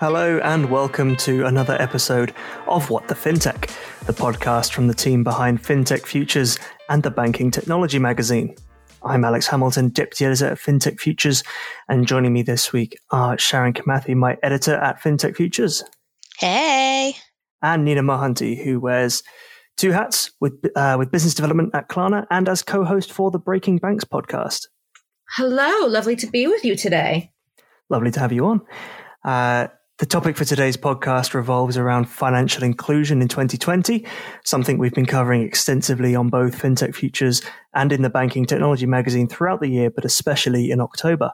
Hello, and welcome to another episode of What the FinTech, the podcast from the team behind FinTech Futures and the Banking Technology magazine. I'm Alex Hamilton, Deputy Editor at FinTech Futures, and joining me this week are Sharon Kimathi, my editor at FinTech Futures. Hey! And Nina Mohanty, who wears two hats with, uh, with business development at Klarna and as co host for the Breaking Banks podcast. Hello, lovely to be with you today. Lovely to have you on. Uh, the topic for today's podcast revolves around financial inclusion in 2020, something we've been covering extensively on both FinTech Futures and in the Banking Technology magazine throughout the year, but especially in October.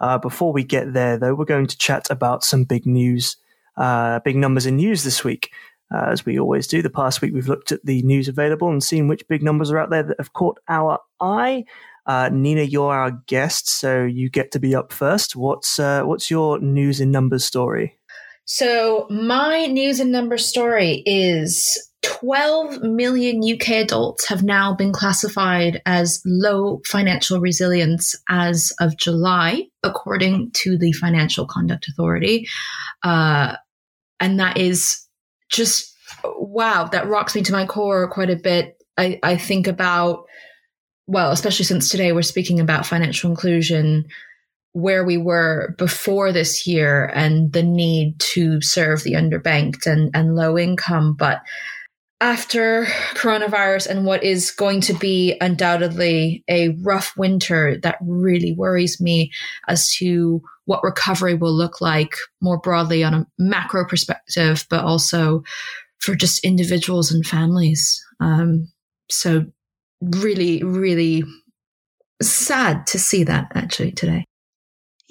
Uh, before we get there, though, we're going to chat about some big news, uh, big numbers in news this week. Uh, as we always do, the past week we've looked at the news available and seen which big numbers are out there that have caught our eye. Uh, Nina, you're our guest, so you get to be up first. What's uh, what's your news and numbers story? So my news and numbers story is 12 million UK adults have now been classified as low financial resilience as of July, according to the Financial Conduct Authority. Uh, and that is just, wow, that rocks me to my core quite a bit. I, I think about well, especially since today we're speaking about financial inclusion, where we were before this year and the need to serve the underbanked and, and low income. But after coronavirus and what is going to be undoubtedly a rough winter, that really worries me as to what recovery will look like more broadly on a macro perspective, but also for just individuals and families. Um, so really, really sad to see that actually today.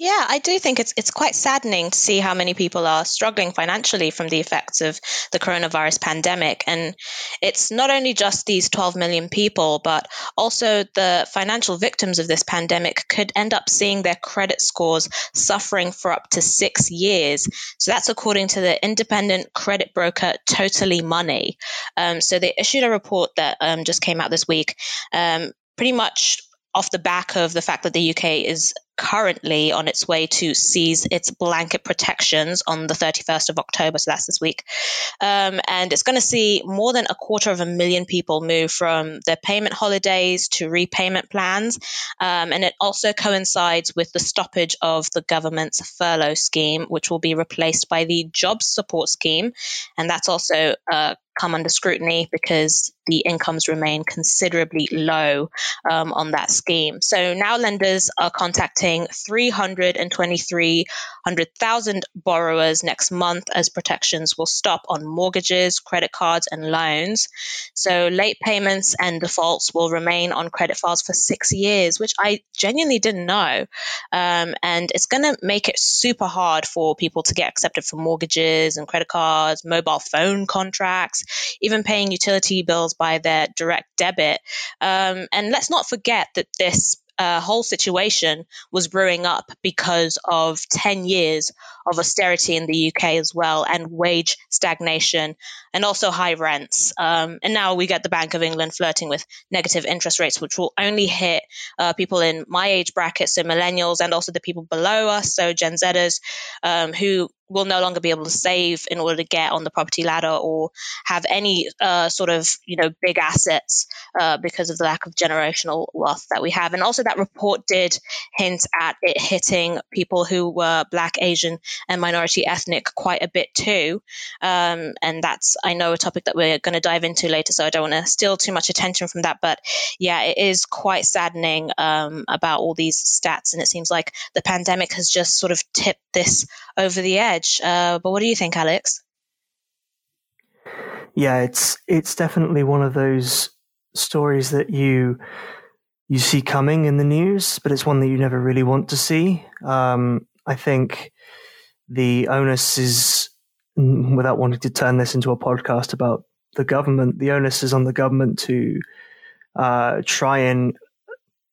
Yeah, I do think it's it's quite saddening to see how many people are struggling financially from the effects of the coronavirus pandemic. And it's not only just these 12 million people, but also the financial victims of this pandemic could end up seeing their credit scores suffering for up to six years. So that's according to the independent credit broker Totally Money. Um, so they issued a report that um, just came out this week. Um, pretty much off the back of the fact that the UK is currently on its way to seize its blanket protections on the 31st of October, so that's this week. Um, and it's going to see more than a quarter of a million people move from their payment holidays to repayment plans. Um, and it also coincides with the stoppage of the government's furlough scheme, which will be replaced by the jobs support scheme. And that's also uh, come under scrutiny because the incomes remain considerably low um, on that scheme. So now lenders are contacting 323,000 borrowers next month as protections will stop on mortgages, credit cards, and loans. So late payments and defaults will remain on credit files for six years, which I genuinely didn't know. Um, and it's going to make it super hard for people to get accepted for mortgages and credit cards, mobile phone contracts, even paying utility bills by their direct debit. Um, and let's not forget that this uh, whole situation was brewing up because of 10 years of austerity in the UK as well, and wage stagnation, and also high rents. Um, and now we get the Bank of England flirting with negative interest rates, which will only hit uh, people in my age bracket, so millennials, and also the people below us, so Gen Zers, um, who will no longer be able to save in order to get on the property ladder or have any uh, sort of you know big assets uh, because of the lack of generational wealth that we have and also that report did hint at it hitting people who were black asian and minority ethnic quite a bit too um, and that's i know a topic that we're going to dive into later so i don't want to steal too much attention from that but yeah it is quite saddening um, about all these stats and it seems like the pandemic has just sort of tipped this over the edge. Uh, but what do you think, Alex? Yeah, it's it's definitely one of those stories that you you see coming in the news, but it's one that you never really want to see. Um, I think the onus is, without wanting to turn this into a podcast about the government, the onus is on the government to uh, try and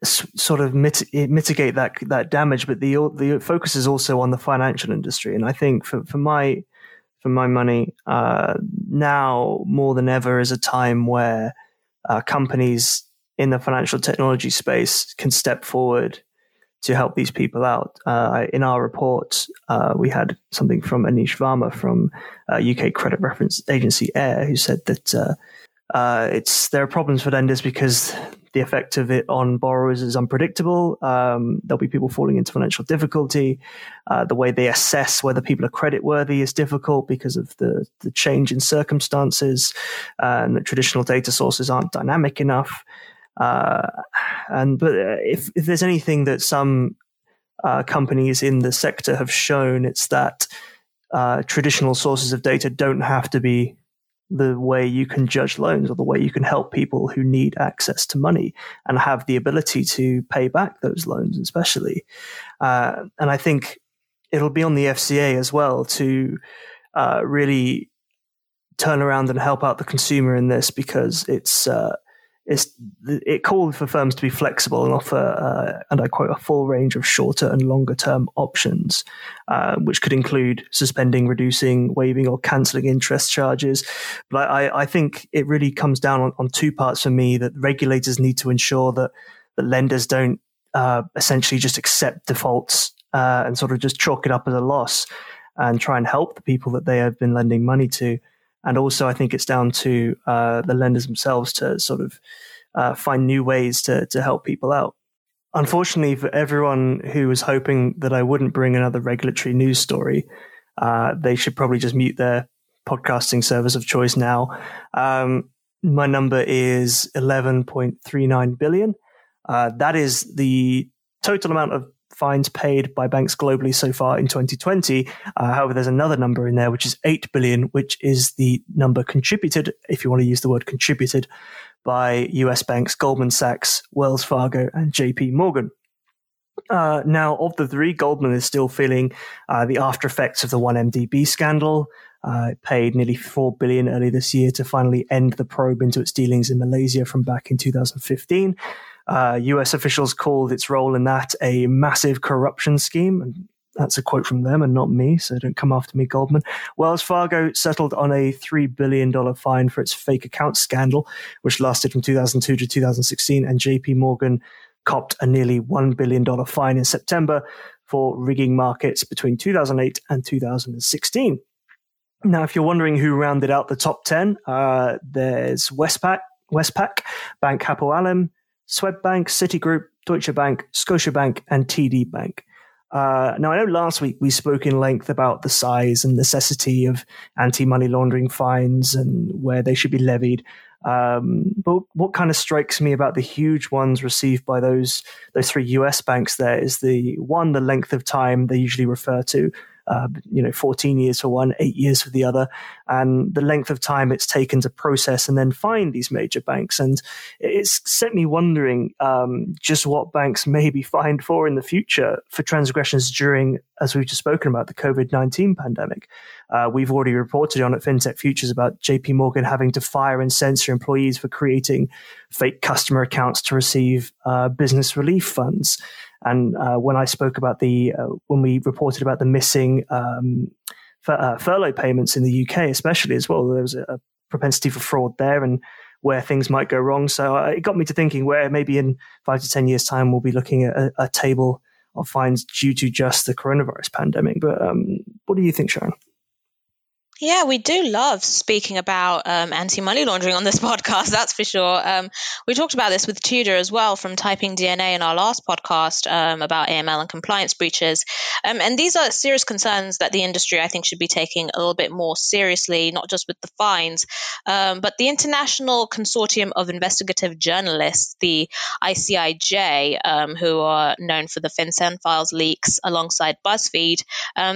sort of mit- mitigate that that damage. But the the focus is also on the financial industry, and I think for for my for my money uh, now more than ever is a time where uh, companies in the financial technology space can step forward to help these people out. Uh, in our report, uh, we had something from Anish Varma from UK uh, credit reference agency AIR, who said that uh, uh, it's there are problems for lenders because the effect of it on borrowers is unpredictable. Um, there'll be people falling into financial difficulty. Uh, the way they assess whether people are creditworthy is difficult because of the, the change in circumstances, and traditional data sources aren't dynamic enough. Uh, and but uh, if, if there's anything that some uh, companies in the sector have shown, it's that uh, traditional sources of data don't have to be the way you can judge loans or the way you can help people who need access to money and have the ability to pay back those loans, especially. Uh, and I think it'll be on the FCA as well to uh, really turn around and help out the consumer in this because it's uh, it called for firms to be flexible and offer, uh, and I quote, a full range of shorter and longer term options, uh, which could include suspending, reducing, waiving, or cancelling interest charges. But I, I think it really comes down on, on, two parts for me that regulators need to ensure that, that lenders don't uh, essentially just accept defaults uh, and sort of just chalk it up as a loss and try and help the people that they have been lending money to. And also, I think it's down to uh, the lenders themselves to sort of uh, find new ways to, to help people out. Unfortunately, for everyone who was hoping that I wouldn't bring another regulatory news story, uh, they should probably just mute their podcasting service of choice now. Um, my number is 11.39 billion. Uh, that is the total amount of fines paid by banks globally so far in 2020. Uh, however, there's another number in there, which is 8 billion, which is the number contributed, if you want to use the word contributed, by US banks Goldman Sachs, Wells Fargo, and JP Morgan. Uh, now, of the three, Goldman is still feeling uh, the after effects of the 1MDB scandal. Uh, it paid nearly four billion early this year to finally end the probe into its dealings in Malaysia from back in 2015. Uh, US officials called its role in that a massive corruption scheme. And that's a quote from them and not me, so don't come after me, Goldman. Wells Fargo settled on a $3 billion fine for its fake account scandal, which lasted from 2002 to 2016, and JP Morgan copped a nearly $1 billion fine in September for rigging markets between 2008 and 2016. Now, if you're wondering who rounded out the top 10, uh, there's Westpac, Westpac, Bank Hapoalim, Swedbank, Citigroup, Deutsche Bank, Scotiabank, and TD Bank. Uh, now, I know last week we spoke in length about the size and necessity of anti money laundering fines and where they should be levied. Um, but what kind of strikes me about the huge ones received by those those three US banks there is the one, the length of time they usually refer to, uh, you know, 14 years for one, eight years for the other, and the length of time it's taken to process and then find these major banks. And it's set me wondering um, just what banks may be fined for in the future for transgressions during, as we've just spoken about, the COVID 19 pandemic. Uh, we've already reported on at FinTech Futures about JP Morgan having to fire and censor employees for creating fake customer accounts to receive uh, business relief funds. And uh, when I spoke about the, uh, when we reported about the missing um, uh, furlough payments in the UK, especially as well, there was a, a, propensity for fraud there and where things might go wrong. So uh, it got me to thinking where maybe in five to 10 years' time, we'll be looking at a, a table of fines due to just the coronavirus pandemic. But um, what do you think, Sharon? Yeah, we do love speaking about um, anti money laundering on this podcast, that's for sure. Um, we talked about this with Tudor as well from Typing DNA in our last podcast um, about AML and compliance breaches. Um, and these are serious concerns that the industry, I think, should be taking a little bit more seriously, not just with the fines, um, but the International Consortium of Investigative Journalists, the ICIJ, um, who are known for the FinCEN files leaks alongside BuzzFeed,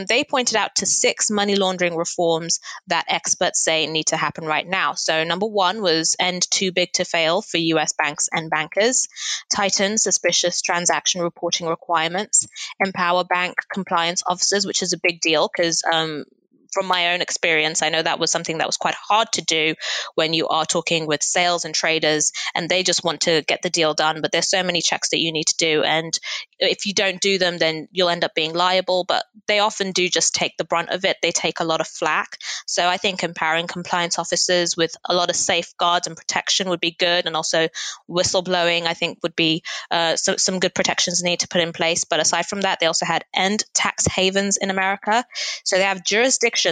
they pointed out to six money laundering reforms that experts say need to happen right now. So, number one was end too big to fail for US banks and bankers, tighten suspicious transaction reporting requirements, empower bank compliance officers, which is a big deal because um, from my own experience, I know that was something that was quite hard to do when you are talking with sales and traders and they just want to get the deal done. But there's so many checks that you need to do. And if you don't do them, then you'll end up being liable. But they often do just take the brunt of it. They take a lot of flack. So I think empowering compliance officers with a lot of safeguards and protection would be good. And also whistleblowing, I think, would be uh, so, some good protections need to put in place. But aside from that, they also had end tax havens in America. So they have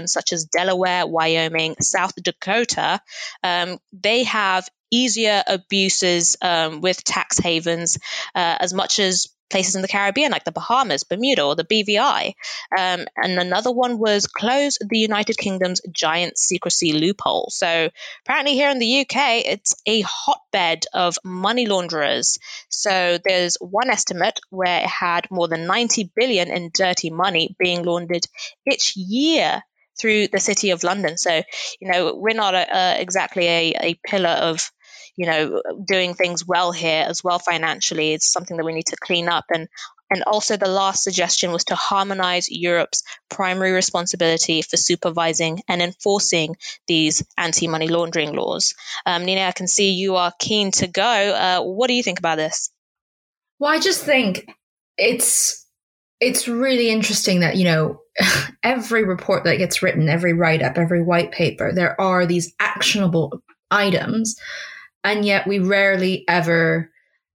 such as Delaware, Wyoming, South Dakota. Um, they have easier abuses um, with tax havens uh, as much as places in the Caribbean like the Bahamas, Bermuda, or the BVI. Um, and another one was close the United Kingdom's giant secrecy loophole. So apparently, here in the UK, it's a hotbed of money launderers. So there's one estimate where it had more than 90 billion in dirty money being laundered each year through the city of London. So, you know, we're not a, a, exactly a, a pillar of you know, doing things well here as well financially. It's something that we need to clean up. And and also, the last suggestion was to harmonize Europe's primary responsibility for supervising and enforcing these anti money laundering laws. Um, Nina, I can see you are keen to go. Uh, what do you think about this? Well, I just think it's it's really interesting that you know every report that gets written, every write up, every white paper, there are these actionable items and yet we rarely ever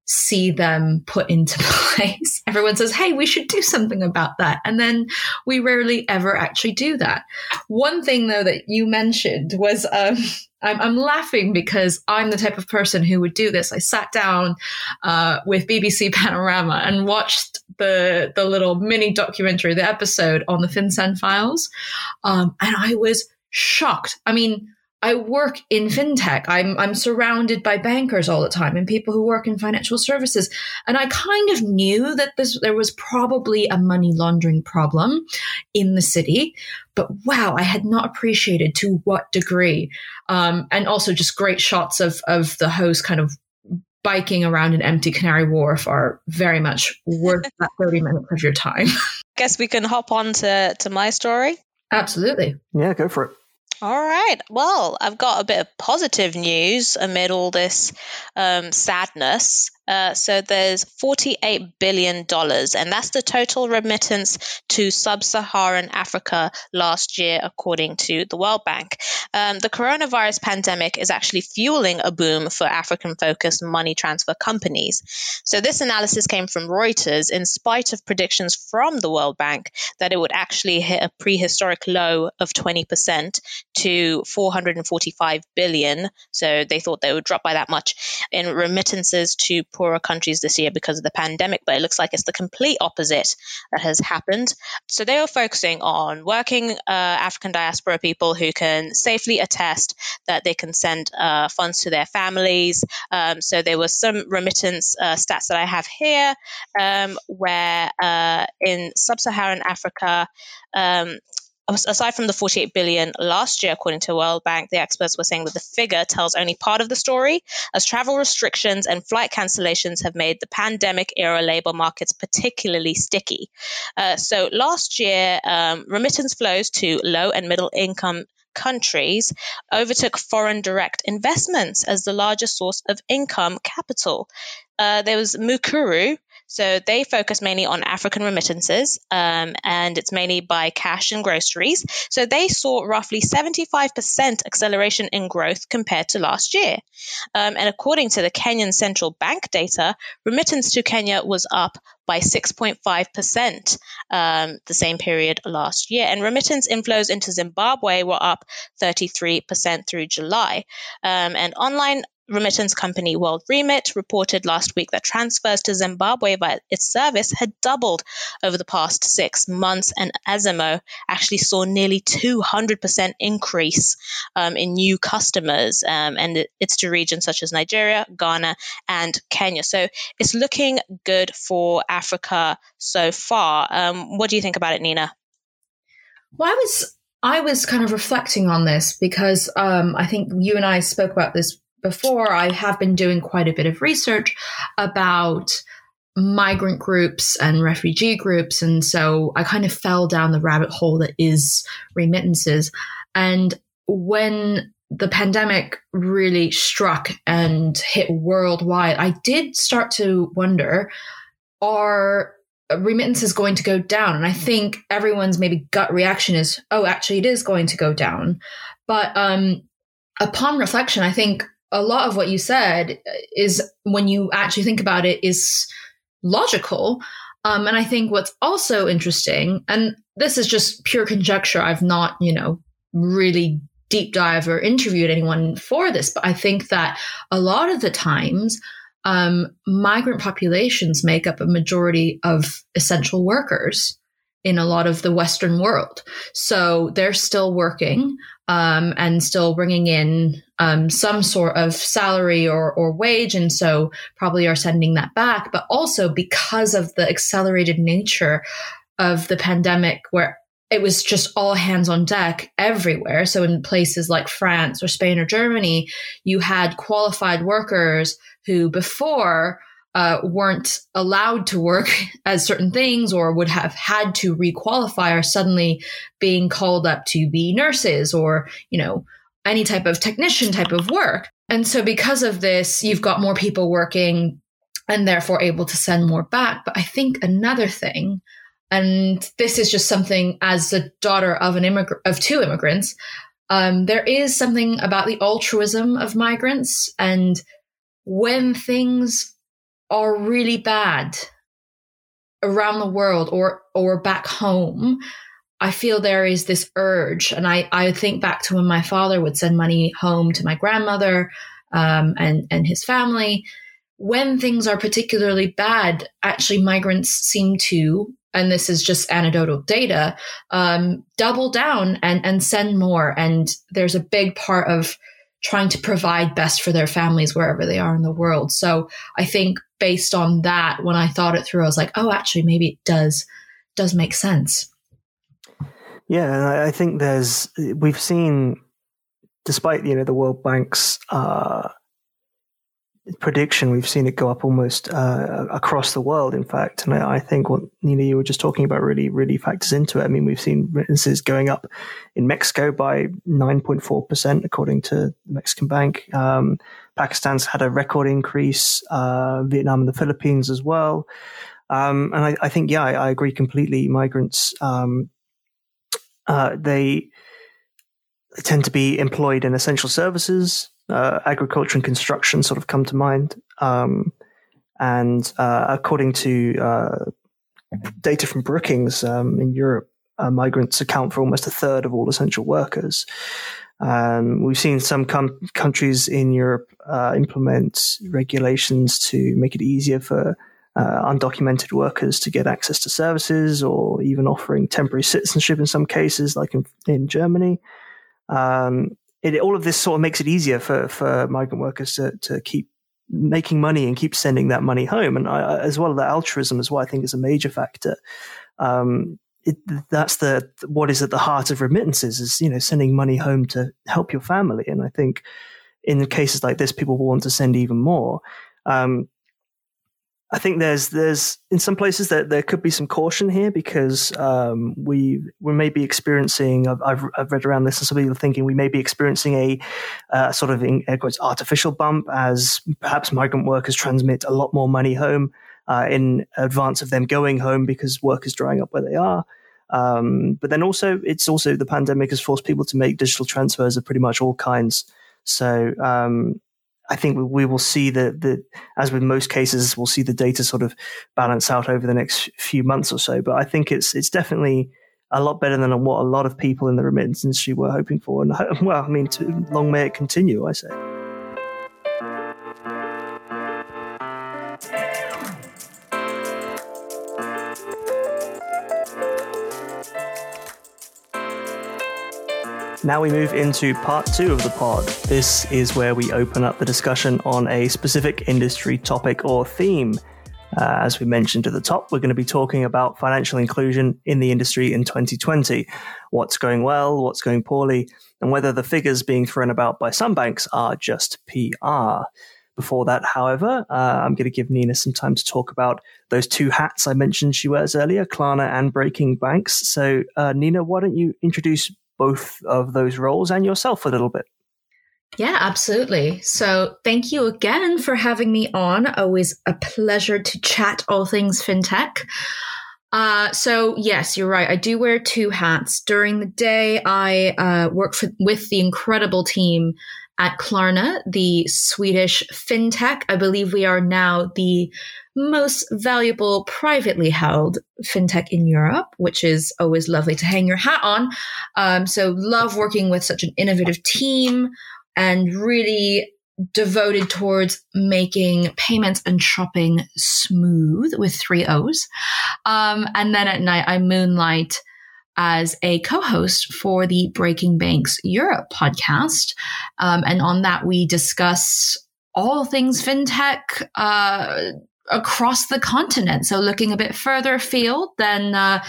see them put into place. Everyone says, hey, we should do something about that. And then we rarely ever actually do that. One thing, though, that you mentioned was um, I'm, I'm, laughing because I'm the type of person who would do this. I sat down uh, with BBC Panorama and watched the, the little mini documentary, the episode on the FinCEN files. Um, and I was shocked. I mean, I work in fintech. I'm I'm surrounded by bankers all the time and people who work in financial services. And I kind of knew that this there was probably a money laundering problem in the city, but wow, I had not appreciated to what degree. Um, and also just great shots of of the host kind of biking around an empty Canary Wharf are very much worth that 30 minutes of your time. Guess we can hop on to, to my story. Absolutely. Yeah, go for it. All right. Well, I've got a bit of positive news amid all this um, sadness. Uh, so there's $48 billion, and that's the total remittance to sub Saharan Africa last year, according to the World Bank. Um, the coronavirus pandemic is actually fueling a boom for African focused money transfer companies. So this analysis came from Reuters, in spite of predictions from the World Bank that it would actually hit a prehistoric low of 20% to 445 billion. So they thought they would drop by that much in remittances to poorer countries this year because of the pandemic, but it looks like it's the complete opposite that has happened. So they are focusing on working uh, African diaspora people who can safely attest that they can send uh, funds to their families. Um, so there was some remittance uh, stats that I have here, um, where uh, in sub-Saharan Africa, um, aside from the 48 billion last year, according to World Bank, the experts were saying that the figure tells only part of the story, as travel restrictions and flight cancellations have made the pandemic era labor markets particularly sticky. Uh, so last year, um, remittance flows to low and middle income countries overtook foreign direct investments as the largest source of income capital. Uh, there was Mukuru, so they focus mainly on African remittances, um, and it's mainly by cash and groceries. So they saw roughly 75% acceleration in growth compared to last year. Um, and according to the Kenyan Central Bank data, remittance to Kenya was up by 6.5% um, the same period last year. And remittance inflows into Zimbabwe were up 33% through July. Um, and online remittance company WorldRemit reported last week that transfers to Zimbabwe via its service had doubled over the past six months, and Azimo actually saw nearly 200% increase um, in new customers, um, and it's to regions such as Nigeria, Ghana, and Kenya. So it's looking good for Africa so far. Um, what do you think about it, Nina? Well, I was I was kind of reflecting on this because um, I think you and I spoke about this before, I have been doing quite a bit of research about migrant groups and refugee groups. And so I kind of fell down the rabbit hole that is remittances. And when the pandemic really struck and hit worldwide, I did start to wonder are remittances going to go down? And I think everyone's maybe gut reaction is, oh, actually, it is going to go down. But um, upon reflection, I think a lot of what you said is, when you actually think about it, is logical. Um, and I think what's also interesting, and this is just pure conjecture, I've not, you know, really deep dive or interviewed anyone for this, but I think that a lot of the times, um, migrant populations make up a majority of essential workers in a lot of the Western world. So they're still working um, and still bringing in um, some sort of salary or, or wage. And so probably are sending that back. But also because of the accelerated nature of the pandemic, where it was just all hands on deck everywhere. So in places like France or Spain or Germany, you had qualified workers who before uh, weren't allowed to work as certain things or would have had to requalify are suddenly being called up to be nurses or, you know, any type of technician type of work. And so because of this, you've got more people working and therefore able to send more back. But I think another thing, and this is just something as a daughter of an immigrant of two immigrants, um, there is something about the altruism of migrants and when things are really bad around the world or or back home i feel there is this urge. And i i think back to when my father would send money home to my grandmother um, and and his family. When things are particularly bad actually migrants seem to and this is just anecdotal data um, double down and and send more. And there's a big part of trying to provide best for their families wherever they are in the world. So I think based on that, when I thought it through, I was like, oh, actually, maybe it does does make sense. Yeah, and I think there's we've seen, despite you know the World Bank's uh, prediction, we've seen it go up almost uh, across the world, in fact. And I, I, think what Nina you were just talking about really, really factors into it. I mean, we've seen remittances going up in Mexico by 9.4%, according to the Mexican Bank. Um, Pakistan's had a record increase, uh, Vietnam and the Philippines as well. Um, and I, I, think, yeah, I, I agree completely. Migrants, um, uh, they tend to be employed in essential services uh, agriculture and construction sort of come to mind. Um, and uh, according to uh, data from Brookings um, in Europe, uh, migrants account for almost a third of all essential workers. Um, we've seen some com- countries in Europe uh, implement regulations to make it easier for uh, undocumented workers to get access to services or even offering temporary citizenship in some cases, like in, in Germany. Um, it, all of this sort of makes it easier for, for migrant workers to, to keep making money and keep sending that money home. And I, as well, the altruism is what I think is a major factor. Um, it, that's the what is at the heart of remittances is you know sending money home to help your family. And I think in cases like this, people will want to send even more. Um, I think there's there's in some places that there could be some caution here because um, we we may be experiencing. I've, I've, read around this, and some people are thinking we may be experiencing a uh, sort of in air quotes artificial bump as perhaps migrant workers transmit a lot more money home uh, in advance of them going home because work is drying up where they are. Um, but then also, it's also the pandemic has forced people to make digital transfers of pretty much all kinds. So um, I think we, will see the, the, as with most cases, we'll see the data sort of balance out over the next few months or so. But I think it's, it's definitely a lot better than what a lot of people in the remittance industry were hoping for. And well, I mean, to, long may it continue, I say. Now we move into part two of the pod. This is where we open up the discussion on a specific industry topic or theme. Uh, as we mentioned at the top, we're going to be talking about financial inclusion in the industry in 2020. What's going well, what's going poorly, and whether the figures being thrown about by some banks are just PR. Before that, however, uh, I'm going to give Nina some time to talk about those two hats I mentioned she wears earlier, Klarna and Breaking Banks. So, uh, Nina, why don't you introduce both of those roles and yourself a little bit? Yeah, absolutely. So thank you again for having me on. Always a pleasure to chat all things fintech. Uh, so yes, you're right. I do wear two hats. During the day, I uh, work for, with the incredible team at Klarna, the Swedish fintech. I believe we are now the most valuable privately held fintech in Europe, which is always lovely to hang your hat on. Um, so love working with such an innovative team and really devoted towards making payments and shopping smooth with three O's. Um, and then at night, I moonlight as a co-host for the Breaking Banks Europe podcast. Um, and on that, we discuss all things fintech, uh, across the continent. So looking a bit further afield than, uh,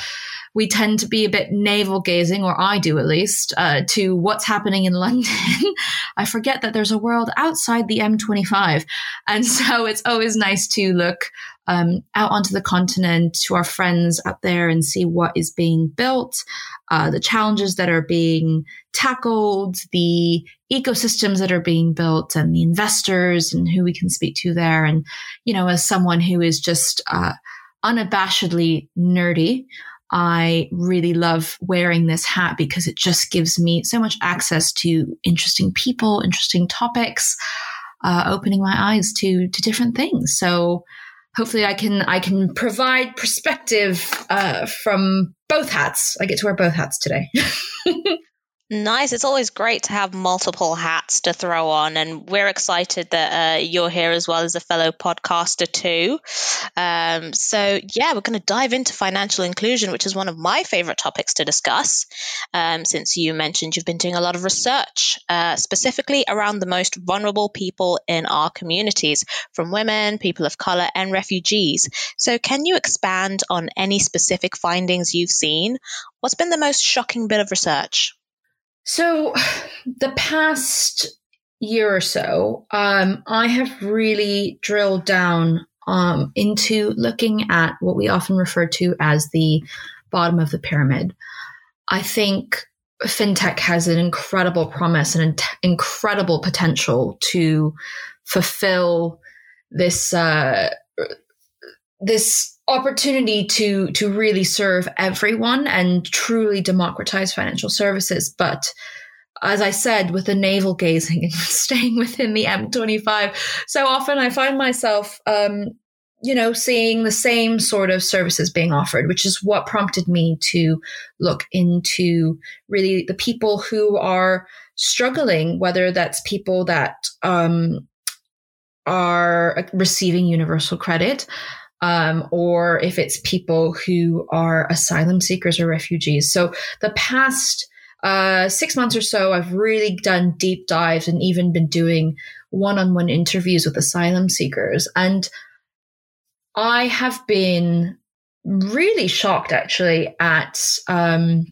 we tend to be a bit navel gazing, or I do at least, uh, to what's happening in London. I forget that there's a world outside the M25. And so it's always nice to look um, out onto the continent to our friends out there and see what is being built, uh, the challenges that are being tackled, the ecosystems that are being built, and the investors and who we can speak to there. And, you know, as someone who is just uh, unabashedly nerdy, I really love wearing this hat because it just gives me so much access to interesting people, interesting topics, uh, opening my eyes to to different things. So hopefully, I can I can provide perspective uh, from both hats. I get to wear both hats today. Nice. It's always great to have multiple hats to throw on, and we're excited that uh, you're here as well as a fellow podcaster too. Um, so yeah, we're going to dive into financial inclusion, which is one of my favorite topics to discuss. Um, since you mentioned you've been doing a lot of research, uh, specifically around the most vulnerable people in our communities, from women, people of color, and refugees. So can you expand on any specific findings you've seen? What's been the most shocking bit of research? So, the past year or so, um, I have really drilled down um, into looking at what we often refer to as the bottom of the pyramid. I think fintech has an incredible promise and incredible potential to fulfill this uh, this opportunity to to really serve everyone and truly democratize financial services. But as i said with the navel gazing and staying within the m25 so often i find myself um, you know seeing the same sort of services being offered which is what prompted me to look into really the people who are struggling whether that's people that um, are receiving universal credit um, or if it's people who are asylum seekers or refugees. So the past uh, six months or so, I've really done deep dives and even been doing one on one interviews with asylum seekers. And I have been really shocked actually at um,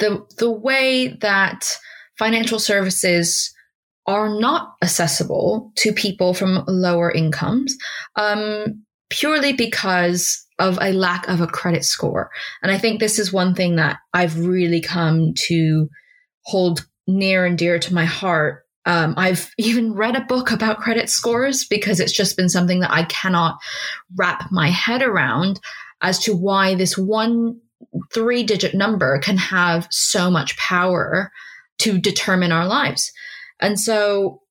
the the way that financial services are not accessible to people from lower incomes. Um, purely because of a lack of a credit score. And I think this is one thing that I've really come to hold near and dear to my heart. Um, I've even read a book about credit scores because it's just been something that I cannot wrap my head around as to why this one three digit number can have so much power to determine our lives. And so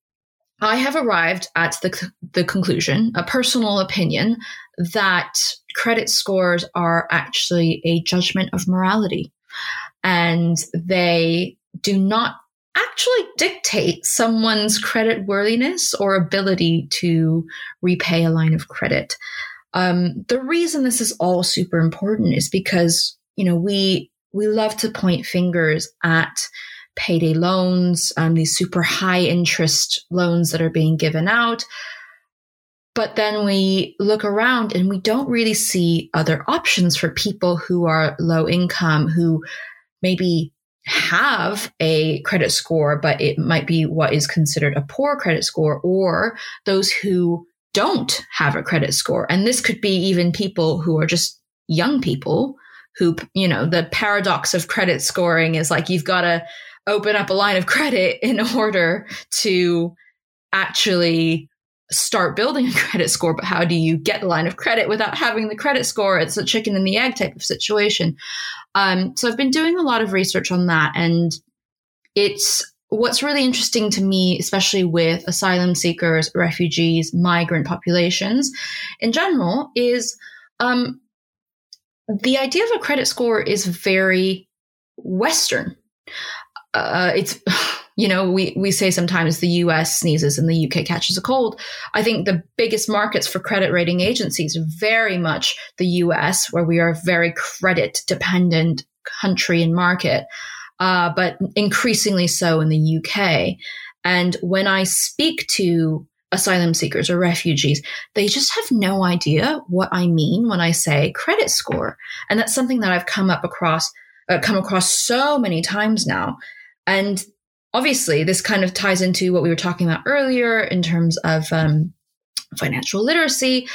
I have arrived at the, the conclusion, a personal opinion, that credit scores are actually a judgment of morality. And they do not actually dictate someone's credit worthiness or ability to repay a line of credit. Um, the reason this is all super important is because, you know, we, we love to point fingers at payday loans, um, these super high interest loans that are being given out. But then we look around and we don't really see other options for people who are low income, who maybe have a credit score, but it might be what is considered a poor credit score, or those who don't have a credit score. And this could be even people who are just young people who, you know, the paradox of credit scoring is like you've got to open up a line of credit in order to actually start building a credit score. But how do you get a line of credit without having the credit score? It's a chicken and the egg type of situation. Um, so I've been doing a lot of research on that. And it's what's really interesting to me, especially with asylum seekers, refugees, migrant populations in general, is um, the idea of a credit score is very Western. Uh, it's you know we we say sometimes the U.S. sneezes and the UK catches a cold. I think the biggest markets for credit rating agencies are very much the U.S., where we are a very credit dependent country and market, uh, but increasingly so in the UK. And when I speak to asylum seekers or refugees, they just have no idea what I mean when I say credit score. And that's something that I've come up across, uh, come across so many times now. And obviously, this kind of ties into what we were talking about earlier in terms of um, financial literacy.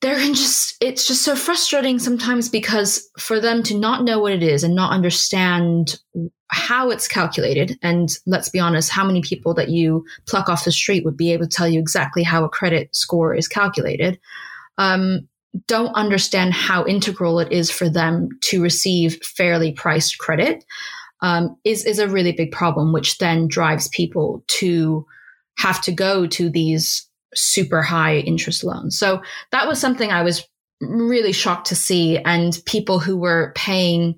They're just, it's just so frustrating sometimes because for them to not know what it is and not understand how it's calculated. And let's be honest, how many people that you pluck off the street would be able to tell you exactly how a credit score is calculated? Um, don't understand how integral it is for them to receive fairly priced credit um, is is a really big problem, which then drives people to have to go to these super high interest loans. So that was something I was really shocked to see, and people who were paying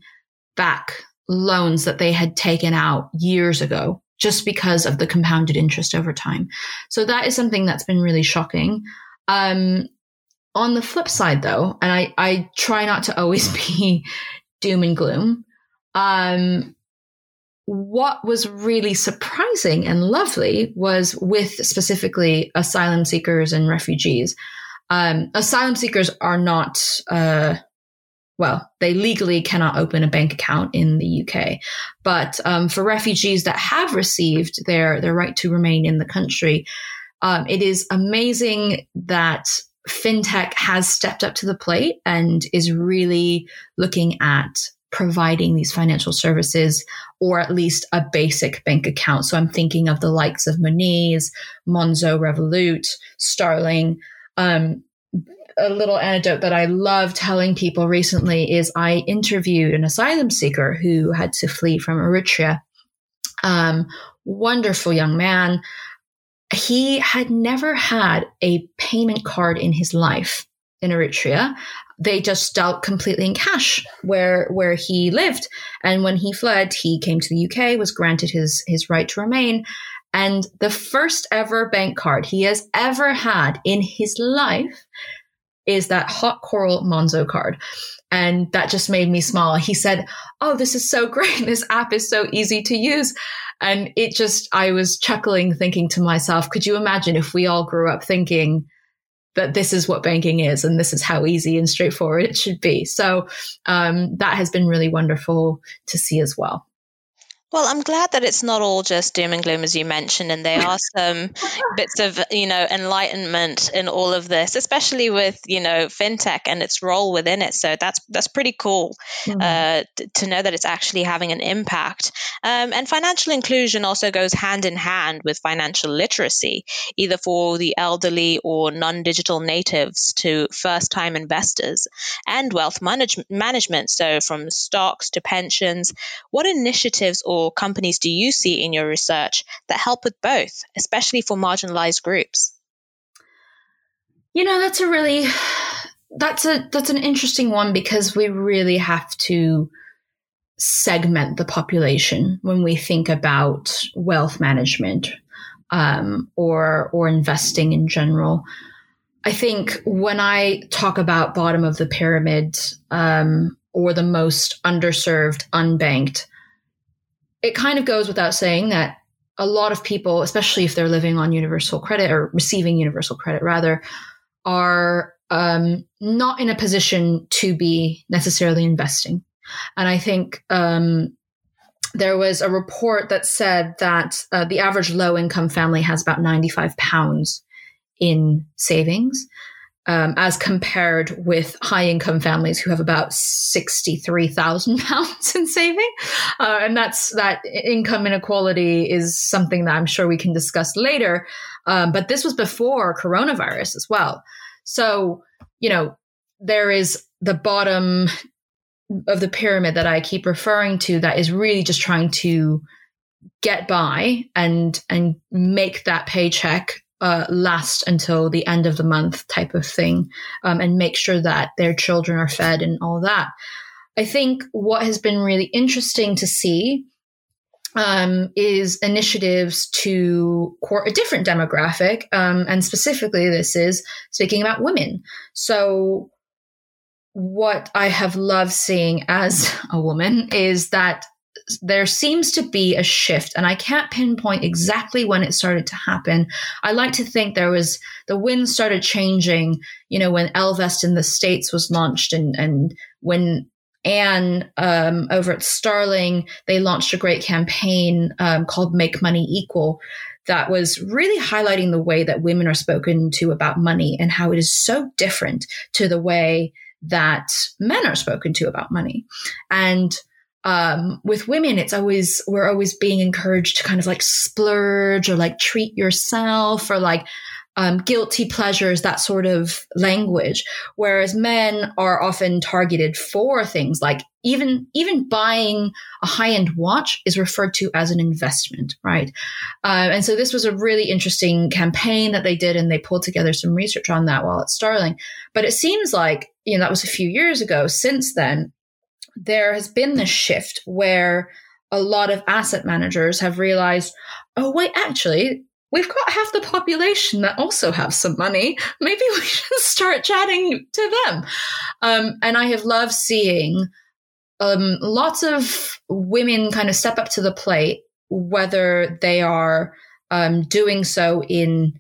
back loans that they had taken out years ago just because of the compounded interest over time. So that is something that's been really shocking. Um, on the flip side, though, and I, I try not to always be doom and gloom, um, what was really surprising and lovely was with specifically asylum seekers and refugees. Um, asylum seekers are not, uh, well, they legally cannot open a bank account in the UK. But um, for refugees that have received their, their right to remain in the country, um, it is amazing that fintech has stepped up to the plate and is really looking at providing these financial services or at least a basic bank account. So I'm thinking of the likes of Monese, Monzo, Revolut, Starling. Um, a little anecdote that I love telling people recently is I interviewed an asylum seeker who had to flee from Eritrea. Um, wonderful young man. He had never had a payment card in his life in Eritrea they just dealt completely in cash where where he lived. And when he fled, he came to the UK, was granted his his right to remain. And the first ever bank card he has ever had in his life is that hot coral Monzo card. And that just made me smile. He said, Oh, this is so great. This app is so easy to use. And it just, I was chuckling, thinking to myself, could you imagine if we all grew up thinking, that this is what banking is and this is how easy and straightforward it should be. So um, that has been really wonderful to see as well. Well, I'm glad that it's not all just doom and gloom, as you mentioned, and there are some bits of, you know, enlightenment in all of this, especially with, you know, fintech and its role within it. So that's that's pretty cool mm-hmm. uh, to know that it's actually having an impact. Um, and financial inclusion also goes hand in hand with financial literacy, either for the elderly or non-digital natives to first-time investors and wealth manage- management. So from stocks to pensions, what initiatives or or companies do you see in your research that help with both, especially for marginalized groups? You know, that's a really that's a that's an interesting one because we really have to segment the population when we think about wealth management um, or or investing in general. I think when I talk about bottom of the pyramid um, or the most underserved, unbanked, it kind of goes without saying that a lot of people, especially if they're living on universal credit or receiving universal credit rather, are um, not in a position to be necessarily investing. And I think um, there was a report that said that uh, the average low income family has about 95 pounds in savings um, as compared with high income families who have about 63,000 pounds in saving. Uh, and that's that income inequality is something that I'm sure we can discuss later. Um, but this was before coronavirus as well. So, you know, there is the bottom of the pyramid that I keep referring to that is really just trying to get by and and make that paycheck uh, last until the end of the month type of thing um, and make sure that their children are fed and all that. I think what has been really interesting to see um, is initiatives to court a different demographic. Um, and specifically, this is speaking about women. So, what I have loved seeing as a woman is that there seems to be a shift, and I can't pinpoint exactly when it started to happen. I like to think there was the wind started changing, you know, when Ellevest in the States was launched and, and when Anne um, over at Starling, they launched a great campaign um, called Make Money Equal that was really highlighting the way that women are spoken to about money and how it is so different to the way that men are spoken to about money. And um, with women, it's always, we're always being encouraged to kind of like splurge or like treat yourself or like, um, guilty pleasures, that sort of language. Whereas men are often targeted for things like even even buying a high end watch is referred to as an investment, right? Uh, and so this was a really interesting campaign that they did, and they pulled together some research on that while at Starling. But it seems like you know that was a few years ago. Since then, there has been this shift where a lot of asset managers have realized, oh, wait, actually, we've got half the population that also have some money. Maybe we should start chatting to them. Um, and I have loved seeing um, lots of women kind of step up to the plate, whether they are um, doing so in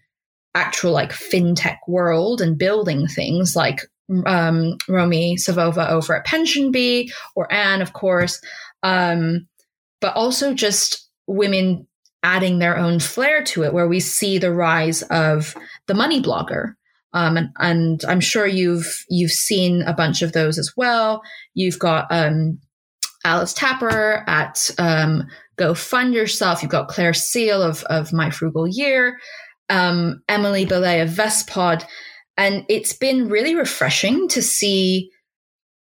actual like fintech world and building things like um, Romi Savova over at PensionBee or Anne, of course, um, but also just women adding their own flair to it, where we see the rise of the money blogger. Um, and, and, I'm sure you've you've seen a bunch of those as well. You've got um, Alice Tapper at um, Go Fund Yourself. You've got Clare Seal of of My Frugal Year, um, Emilie Bellet of Vestpod, and it's been really refreshing to see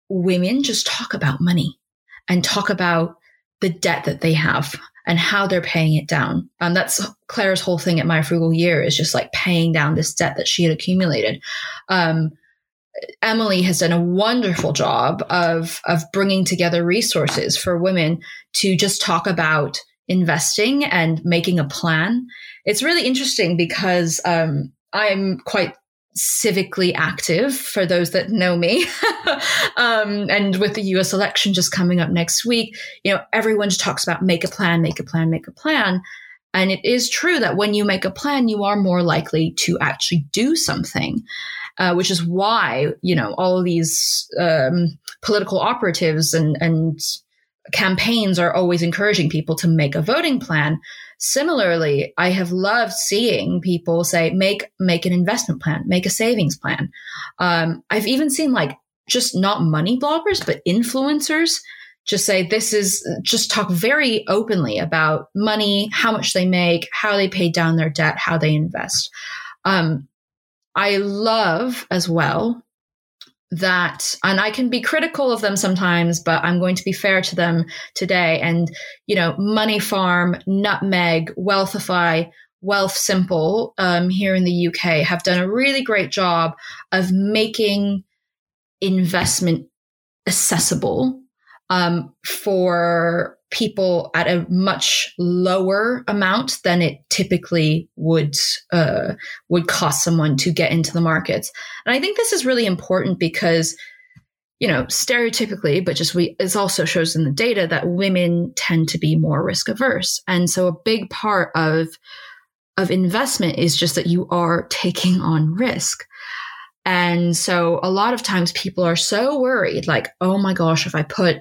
women just talk about money and talk about the debt that they have and how they're paying it down. And that's Clare's whole thing at My Frugal Year is just like paying down this debt that she had accumulated. Um, Emilie has done a wonderful job of of bringing together resources for women to just talk about investing and making a plan. It's really interesting because um, I'm quite civically active for those that know me. um, and with the US election just coming up next week, you know, everyone just talks about make a plan, make a plan, make a plan. And it is true that when you make a plan, you are more likely to actually do something, uh, which is why, you know, all these um, political operatives and, and campaigns are always encouraging people to make a voting plan Similarly, I have loved seeing people say, make, make an investment plan, make a savings plan. Um, I've even seen like just not money bloggers, but influencers just say this is just talk very openly about money, how much they make, how they pay down their debt, how they invest. Um, I love as well that and I can be critical of them sometimes, but I'm going to be fair to them today. And, you know, Moneyfarm Nutmeg, Wealthify, Wealthsimple um, here in the UK have done a really great job of making investment accessible um, for people at a much lower amount than it typically would uh, would cost someone to get into the markets. And I think this is really important because you know stereotypically but just we it also shows in the data that women tend to be more risk averse and so a big part of of investment is just that you are taking on risk and so a lot of times people are so worried like oh my gosh if i put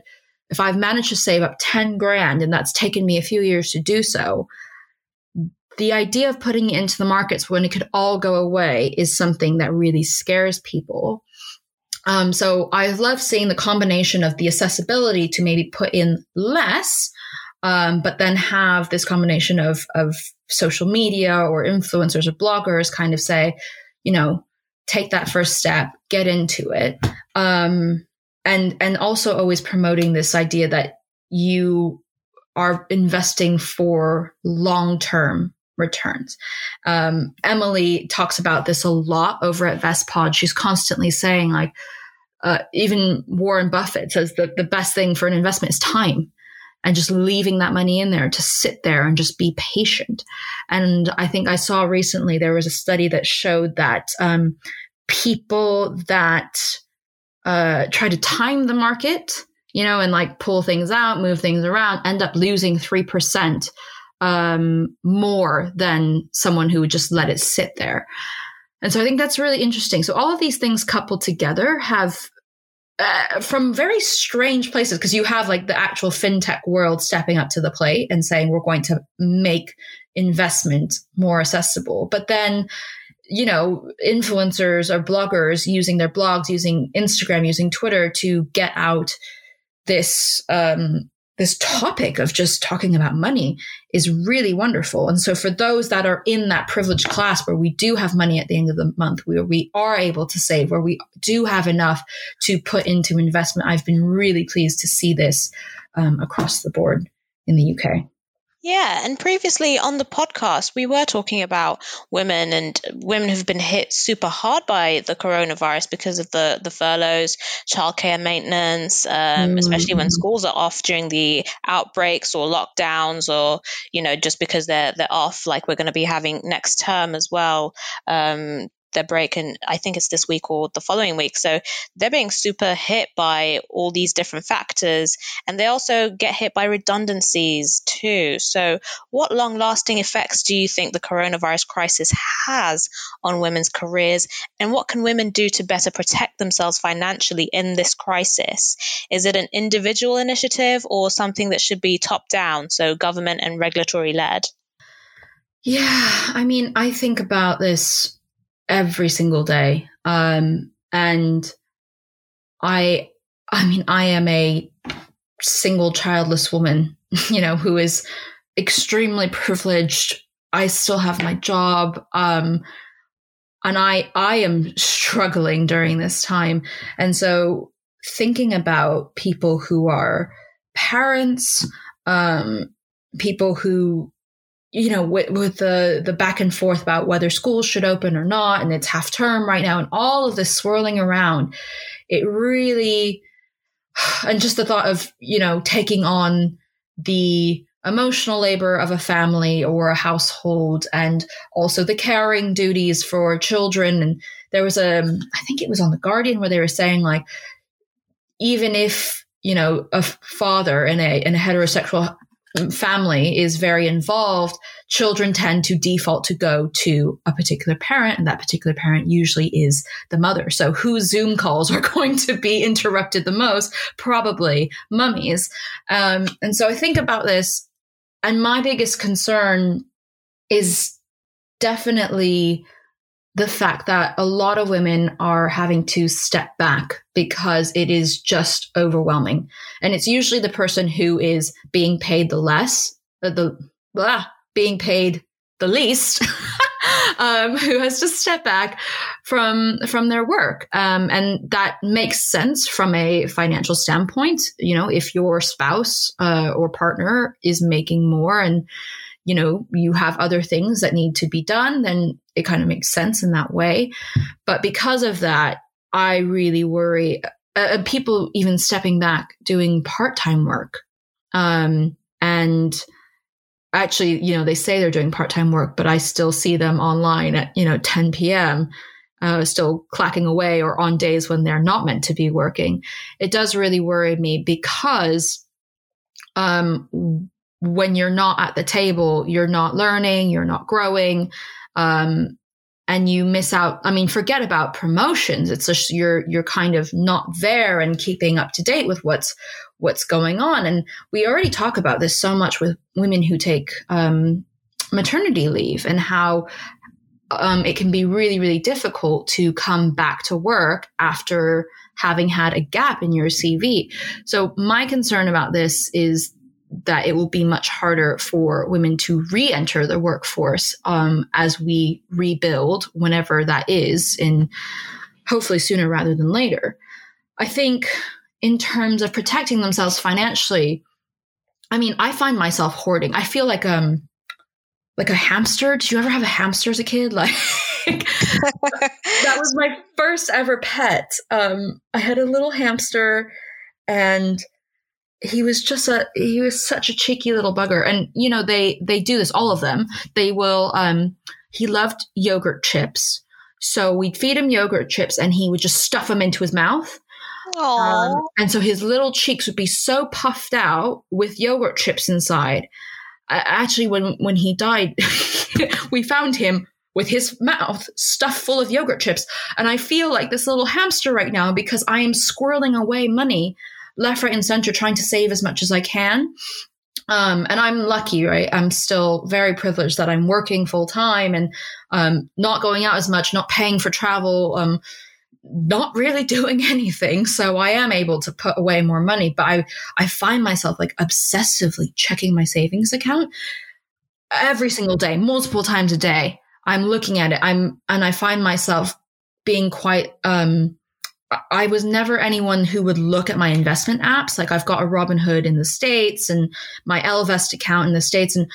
if I've managed to save up 10 grand and that's taken me a few years to do so, the idea of putting it into the markets when it could all go away is something that really scares people. Um, so I love seeing the combination of the accessibility to maybe put in less, um, but then have this combination of of social media or influencers or bloggers kind of say, you know, take that first step, get into it, um, and and also always promoting this idea that you are investing for long term returns. Um, Emilie talks about this a lot over at VestPod. She's constantly saying, like, uh, even Warren Buffett says that the best thing for an investment is time and just leaving that money in there to sit there and just be patient. And I think I saw recently there was a study that showed that um, people that uh, try to time the market, you know, and like pull things out, move things around, end up losing 3% um, more than someone who would just let it sit there. And so I think that's really interesting. So all of these things coupled together have uh, from very strange places because you have like the actual fintech world stepping up to the plate and saying we're going to make investment more accessible. But then you know, influencers or bloggers using their blogs, using Instagram, using Twitter to get out this um, this topic of just talking about money is really wonderful. And so for those that are in that privileged class where we do have money at the end of the month, where we are able to save, where we do have enough to put into investment, I've been really pleased to see this um, across the board in the UK. Yeah, and previously on the podcast, we were talking about women and women who've been hit super hard by the coronavirus because of the the furloughs, childcare maintenance, um, mm-hmm. especially when schools are off during the outbreaks or lockdowns, or you know just because they're they're off, like we're going to be having next term as well. Um, their break and I think it's this week or the following week. So they're being super hit by all these different factors and they also get hit by redundancies too. So what long lasting effects do you think the coronavirus crisis has on women's careers and what can women do to better protect themselves financially in this crisis? Is it an individual initiative or something that should be top down, so government and regulatory led? Yeah, I mean, I think about this every single day. Um, and I, I mean, I am a single childless woman, you know, who is extremely privileged. I still have my job. Um, and I, I am struggling during this time. And so thinking about people who are parents, um, people who you know, with, with the the back and forth about whether schools should open or not, and it's half term right now, and all of this swirling around, it really, and just the thought of you know taking on the emotional labor of a family or a household, and also the caring duties for children. And there was a, I think it was on the Guardian where they were saying like, even if you know a father in a in a heterosexual family is very involved, children tend to default to go to a particular parent, and that particular parent usually is the mother. So, whose Zoom calls are going to be interrupted the most? Probably mummies. Um, and so, I think about this, and my biggest concern is definitely the fact that a lot of women are having to step back because it is just overwhelming. And it's usually the person who is being paid the less, uh, the blah, being paid the least, um, who has to step back from from their work, um, and that makes sense from a financial standpoint. You know, if your spouse uh, or partner is making more and you know you have other things that need to be done then it kind of makes sense in that way. But because of that i really worry uh, uh people even stepping back doing part-time work. Um, and actually you know they say they're doing part-time work but i still see them online at you know 10 p.m uh, still clacking away or on days when they're not meant to be working. It does really worry me because um, when you're not at the table, you're not learning, you're not growing. Um, and you miss out i mean forget about promotions it's just you're you're kind of not there and keeping up to date with what's what's going on and we already talk about this so much with women who take um, maternity leave and how um, it can be really really difficult to come back to work after having had a gap in your cv so my concern about this is that it will be much harder for women to re-enter the workforce um, as we rebuild whenever that is in hopefully sooner rather than later. I think in terms of protecting themselves financially i mean i find myself hoarding. I feel like um like a hamster. Did you ever have a hamster as a kid? Like that was my first ever pet. Um i had a little hamster and he was just a he was such a cheeky little bugger. And you know they they do this all of them. They will um he loved yogurt chips. So we'd feed him yogurt chips and he would just stuff them into his mouth. Um, and so his little cheeks would be so puffed out with yogurt chips inside. Uh, actually when when he died we found him with his mouth stuffed full of yogurt chips. And i feel like this little hamster right now because i am squirreling away money left, right, and center trying to save as much as I can. Um, and I'm lucky, right? I'm still very privileged that I'm working full time and um, not going out as much, not paying for travel, um, not really doing anything. So I am able to put away more money. But I, I find myself like obsessively checking my savings account every single day, multiple times a day. I'm looking at it. I'm, and I find myself being quite, um, I was never anyone who would look at my investment apps. Like I've got a Robinhood in the States and my Ellevest account in the States. And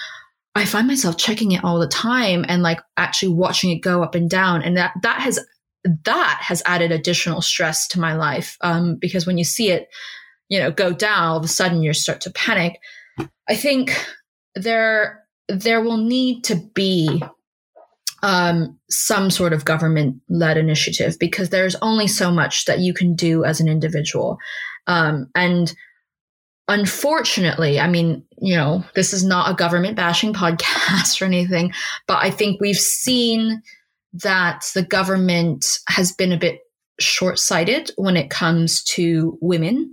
I find myself checking it all the time and like actually watching it go up and down. And that, that has, that has added additional stress to my life. Um, because when you see it, you know, go down, all of a sudden you start to panic. I think there, there will need to be um, some sort of government led initiative because there's only so much that you can do as an individual. Um, and unfortunately, I mean, you know, this is not a government bashing podcast or anything, but I think we've seen that the government has been a bit short sighted when it comes to women.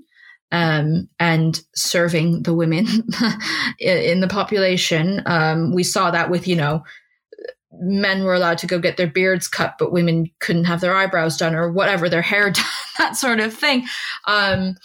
Um, and serving the women in the population. Um, we saw that with, you know, men were allowed to go get their beards cut, but women couldn't have their eyebrows done or whatever, their hair done, that sort of thing. Um,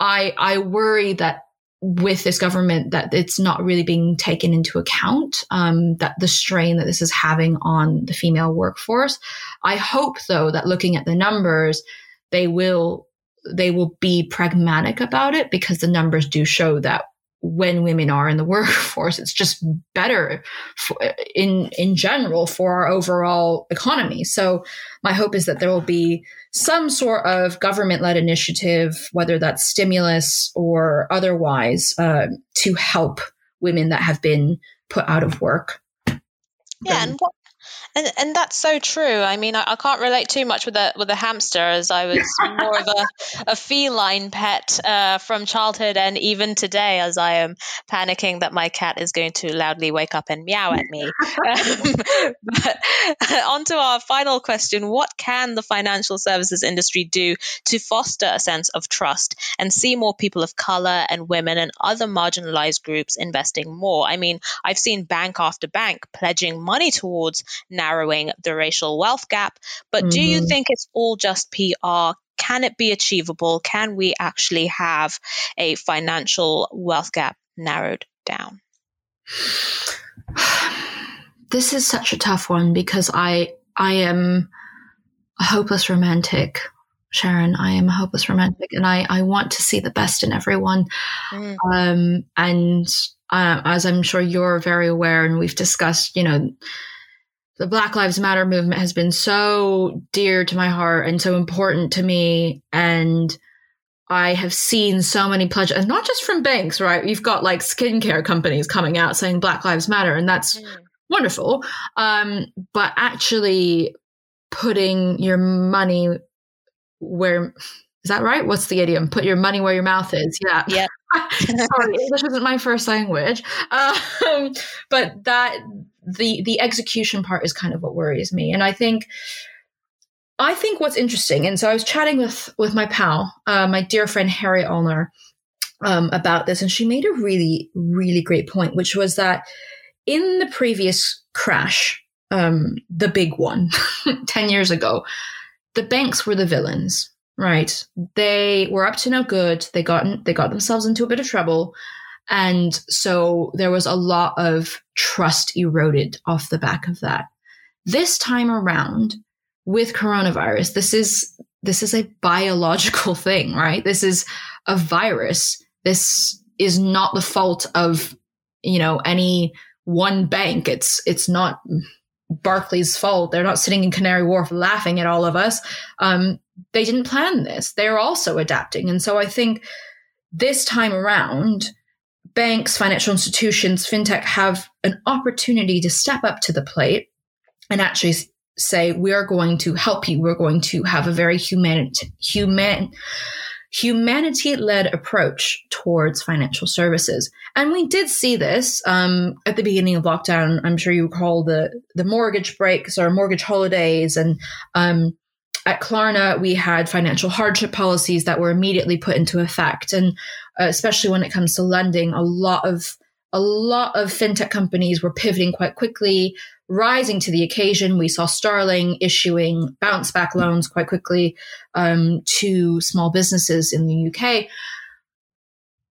I I worry that with this government that it's not really being taken into account um, that the strain that this is having on the female workforce. I hope though that looking at the numbers, they will they will be pragmatic about it because the numbers do show that when women are in the workforce. It's just better for, in in general for our overall economy. So my hope is that there will be some sort of government led initiative, whether that's stimulus or otherwise, uh, to help women that have been put out of work. Yeah, and what and and that's so true. I mean, I, I, can't relate too much with a with a hamster, as I was more of a, a feline pet uh, from childhood, and even today, as I am panicking that my cat is going to loudly wake up and meow at me. um, but on to our final question: What can the financial services industry do to foster a sense of trust and see more people of color and women and other marginalized groups investing more? I mean, I've seen bank after bank pledging money towards now narrowing the racial wealth gap. But mm-hmm. do you mm-hmm. think it's all just PR? Can it be achievable? Can we actually have a financial wealth gap narrowed down? This is such a tough one because I I am a hopeless romantic Sharon. I am a hopeless romantic, and I I want to see the best in everyone. Mm. Um, and uh, as I'm sure you're very aware, and we've discussed, you know, the Black Lives Matter movement has been so dear to my heart and so important to me. And I have seen so many pledges, and not just from banks, right? You've got like skincare companies coming out saying Black Lives Matter, and that's mm. wonderful. Um, but actually putting your money where Is that right? What's the idiom? Put your money where your mouth is. Yeah. Yeah. Sorry, English isn't my first language. Um, but that the the execution part is kind of what worries me, and I think. I think what's interesting, and so I was chatting with with my pal, uh, my dear friend Harry Ulner, um, about this, and she made a really, really great point, which was that in the previous crash, um, the big one, ten years ago, the banks were the villains right? They were up to no good. They got they got themselves into a bit of trouble, and so there was a lot of trust eroded off the back of that. This time around, with coronavirus, this is this is a biological thing, right? This is a virus. This is not the fault of you know any one bank. It's it's not Barclays' fault. They're not sitting in Canary Wharf laughing at all of us. Um, they didn't plan this. They're also adapting. And so I think this time around, banks, financial institutions, fintech have an opportunity to step up to the plate and actually say, we are going to help you. We're going to have a very human, human, humanity led approach towards financial services. And we did see this um, at the beginning of lockdown. I'm sure you recall the, the mortgage breaks or mortgage holidays and um, at Klarna, we had financial hardship policies that were immediately put into effect. And uh, especially when it comes to lending, a lot of a lot of fintech companies were pivoting quite quickly, rising to the occasion. We saw Starling issuing bounce back loans quite quickly um, to small businesses in the UK.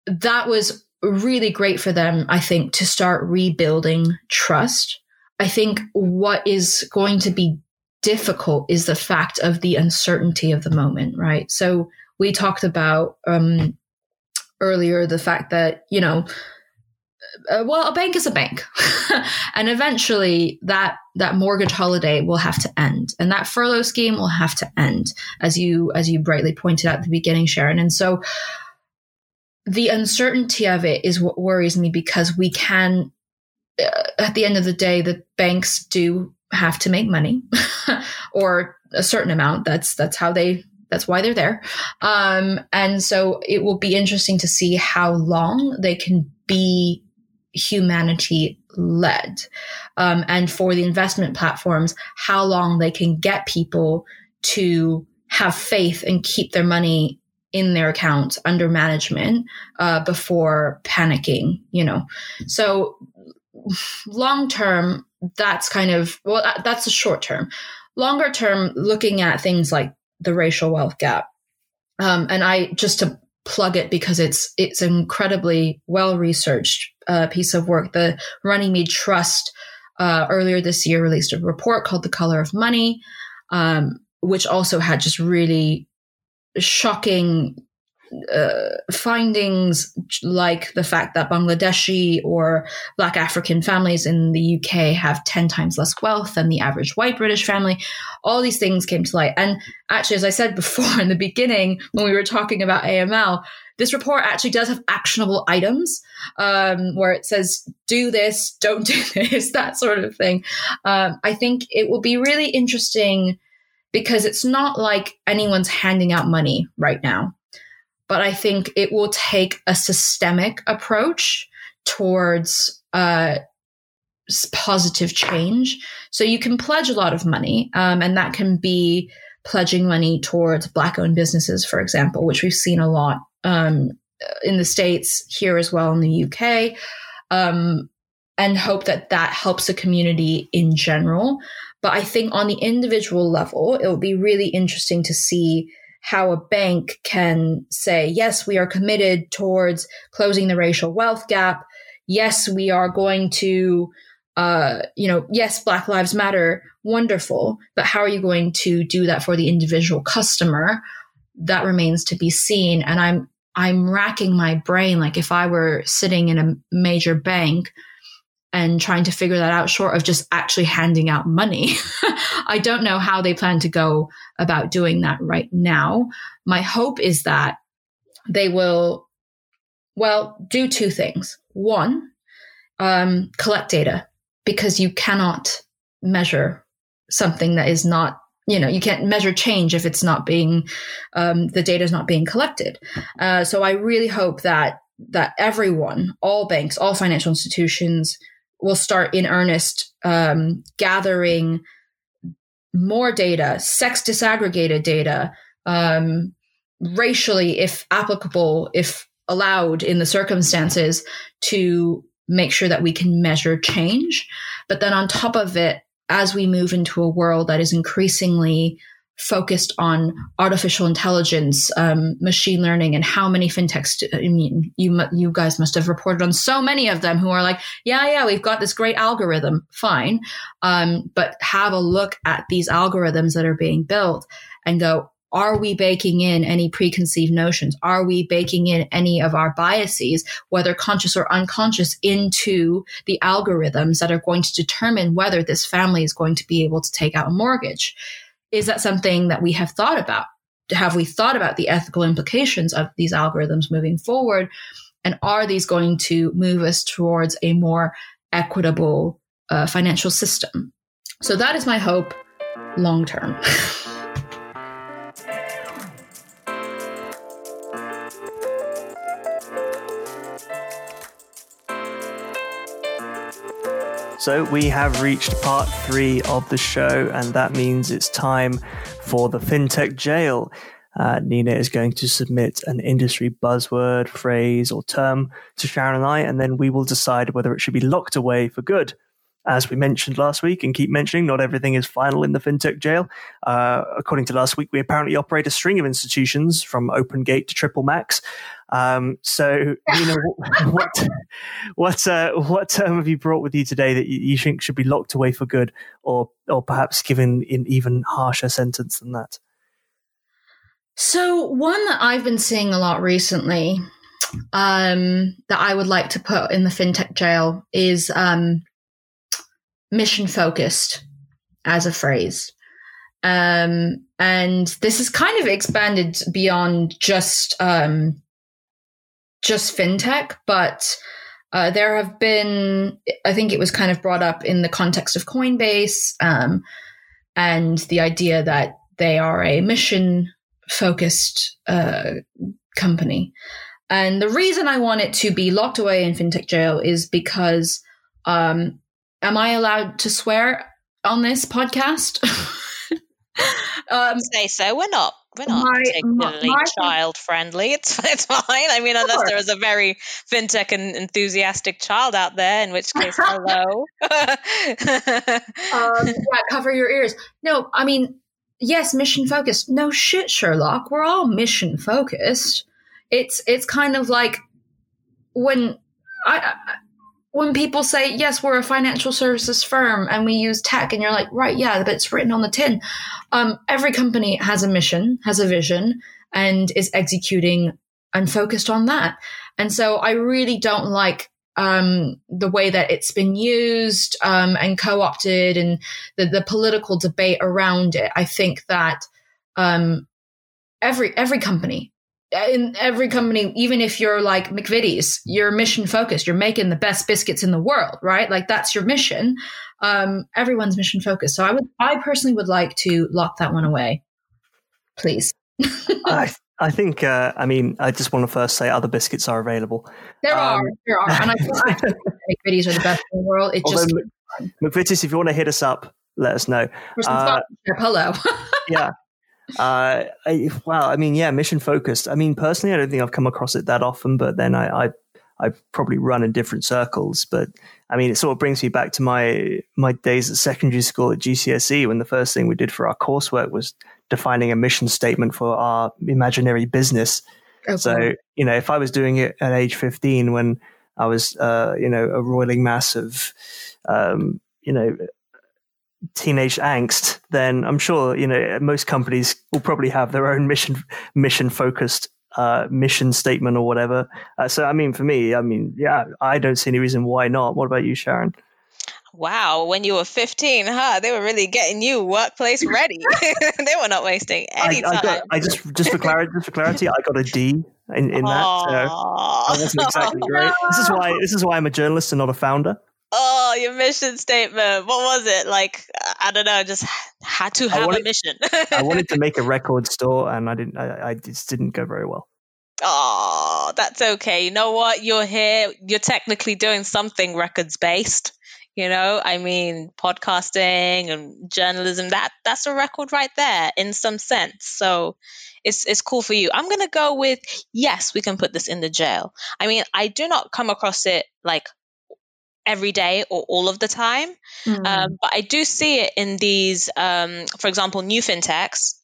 That was really great for them, I think, to start rebuilding trust. I think what is going to be difficult is the fact of the uncertainty of the moment, right? So we talked about um, earlier the fact that, you know, uh, well, a bank is a bank, and eventually that that mortgage holiday will have to end, and that furlough scheme will have to end, as you as you brightly pointed out at the beginning, Sharon. And so, the uncertainty of it is what worries me because we can, uh, at the end of the day, the banks do have to make money or a certain amount. That's that's how they that's why they're there. Um, and so it will be interesting to see how long they can be humanity led. Um, and for the investment platforms, how long they can get people to have faith and keep their money in their accounts under management uh, before panicking, you know. So long term, that's kind of well that's a short term. Longer term looking at things like the racial wealth gap um, and i just to plug it because it's it's an incredibly well researched uh, piece of work. The runnymede trust uh, earlier this year released a report called the color of money um, which also had just really shocking uh, findings like the fact that Bangladeshi or Black African families in the UK have 10 times less wealth than the average white British family. All these things came to light. And actually, as I said before in the beginning, when we were talking about AML, this report actually does have actionable items um, where it says, do this, don't do this, that sort of thing. Um, I think it will be really interesting because it's not like anyone's handing out money right now but I think it will take a systemic approach towards uh, positive change. So you can pledge a lot of money, um, and that can be pledging money towards Black owned businesses, for example, which we've seen a lot um, in the States, here as well in the UK, um, and hope that that helps the community in general. But I think on the individual level, it will be really interesting to see how a bank can say, yes, we are committed towards closing the racial wealth gap. Yes, we are going to, uh, you know, yes, Black Lives Matter, wonderful. But how are you going to do that for the individual customer? That remains to be seen. And I'm, I'm racking my brain. Like if I were sitting in a major bank, and trying to figure that out short of just actually handing out money. I don't know how they plan to go about doing that right now. My hope is that they will, well, do two things. One, um, collect data because you cannot measure something that is not you know you can't measure change if it's not being um, the data is not being collected uh, so i really hope that that everyone all banks all financial institutions will start in earnest um, gathering more data sex disaggregated data um, racially if applicable if allowed in the circumstances to make sure that we can measure change. But then on top of it as we move into a world that is increasingly focused on artificial intelligence, um, machine learning, and how many fintechs. I mean, you you guys must have reported on so many of them who are like, yeah, yeah, we've got this great algorithm, fine, um, but have a look at these algorithms that are being built and go, are we baking in any preconceived notions? Are we baking in any of our biases, whether conscious or unconscious, into the algorithms that are going to determine whether this family is going to be able to take out a mortgage? Is that something that we have thought about? Have we thought about the ethical implications of these algorithms moving forward? And are these going to move us towards a more equitable uh, financial system? So that is my hope long term. So we have reached part three of the show, and that means it's time for the FinTech Jail. Uh, Nina is going to submit an industry buzzword, phrase, or term to Sharon and I, and then we will decide whether it should be locked away for good as we mentioned last week and keep mentioning, not everything is final in the fintech jail. Uh, according to last week, we apparently operate a string of institutions from Open Gate to Triple Max. Um, so, you know, what what uh, what term have you brought with you today that you, you think should be locked away for good, or or perhaps given an even harsher sentence than that? So, one that I've been seeing a lot recently um, that I would like to put in the fintech jail is um, mission focused as a phrase. Um, and this is kind of expanded beyond just um, just fintech, but uh, there have been, I think it was kind of brought up in the context of Coinbase um, and the idea that they are a mission focused uh, company. And the reason I want it to be locked away in fintech jail is because um, Am I allowed to swear on this podcast? um, say so. We're not. We're not my, particularly my, child friendly. It's it's fine. I mean, unless there is a very fintech and enthusiastic child out there, in which case, hello. um, yeah, cover your ears. No, I mean, yes, mission focused. No shit, Sherlock. We're all mission focused. It's it's kind of like when I, I when people say, yes, we're a financial services firm and we use tech, and you're like, right, yeah, but it's written on the tin. Um, every company has a mission, has a vision, and is executing and focused on that. And so I really don't like um, the way that it's been used um, and co opted and the, the political debate around it. I think that um, every every company in every company, even if you're like McVitie's, you're mission focused. You're making the best biscuits in the world, right? Like that's your mission. Um, everyone's mission focused. So I would, I personally would like to lock that one away, please. I, I think. Uh, I mean, I just want to first say other biscuits are available. There um, are, there are, and I, think McVitie's are the best in the world. It just McVitie's. If you want to hit us up, let us know. Uh, hello. yeah, uh, I, well, I mean, yeah, mission focused. I mean, personally, I don't think I've come across it that often, but then I, I, I probably run in different circles. But I mean, it sort of brings me back to my my days at secondary school at GCSE when the first thing we did for our coursework was defining a mission statement for our imaginary business. Okay. So, you know, if I was doing it at age 15 when I was, uh, you know, a roiling mass of, um, you know, teenage angst, then I'm sure you know most companies will probably have their own mission mission focused uh, mission statement or whatever. Uh, so I mean, for me, I mean, yeah, I don't see any reason why not. What about you, Sharon? Wow, when you were 15, huh? They were really getting you workplace ready. they were not wasting any I, time. I, got, I just, just for clarity, just for clarity, I got a D in, in that. So I wasn't exactly great. This is why, this is why I'm a journalist and not a founder. Oh, your mission statement. What was it? Like, I don't know, I just had to have wanted, a mission. I wanted to make a record store, and I didn't. I, I just didn't go very well. Oh, that's okay. You know what? You're here. You're technically doing something records based. You know, I mean, podcasting and journalism. That that's a record right there in some sense. So it's it's cool for you. I'm gonna go with yes. We can put this in the jail. I mean, I do not come across it like every day or all of the time. Mm. Um, but I do see it in these, um, for example, new fintechs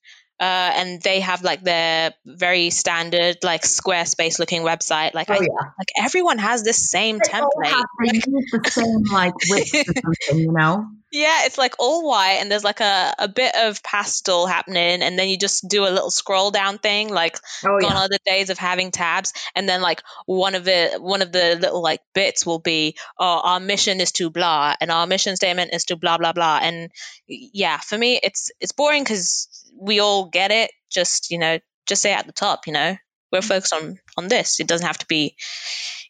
uh, and they have like their very standard like Squarespace looking website. Like, oh, I, yeah. like everyone has this same they template. they use the same like you know. Yeah, it's like all white, and there's like a, a bit of pastel happening, and then you just do a little scroll down thing, like oh, gone yeah. are the days of having tabs, and then like one of the one of the little like bits will be, oh, our mission is to blah, and our mission statement is to blah blah blah, and yeah, for me, it's it's boring because we all get it. Just you know, just say at the top, you know, we're mm-hmm. focused on on this. It doesn't have to be,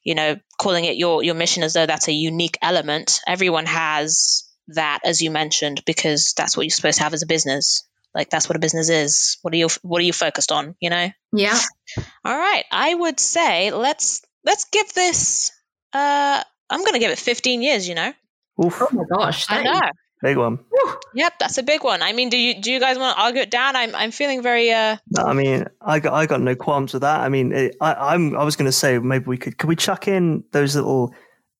you know, calling it your your mission as though that's a unique element. Everyone has that, as you mentioned, because that's what you're supposed to have as a business. Like that's what a business is. What are you What are you focused on? You know. Yeah. All right. I would say let's let's give this. Uh, I'm going to give it 15 years. You know. Oof. Oh my gosh! I know. Big one. Yep, that's a big one. I mean, do you do you guys want to argue it down? I'm I'm feeling very. uh no, I mean, I got I got no qualms with that. I mean, it, I I'm I was going to say maybe we could could we chuck in those little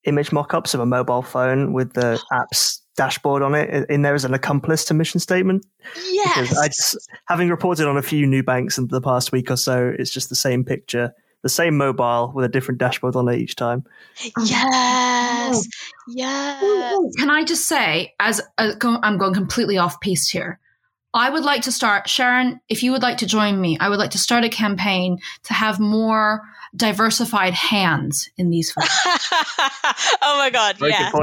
image mock-ups of a mobile phone with the app's dashboard on it in there as an accomplice to mission statement. Yes. Because I just having reported on a few new banks in the past week or so, it's just the same picture the same mobile with a different dashboard on it each time. Oh, yes, yes. Can I just say, as a, I'm going completely off piste here, I would like to start, Sharon. If you would like to join me, I would like to start a campaign to have more diversified hands in these photos. oh my god, Very yes.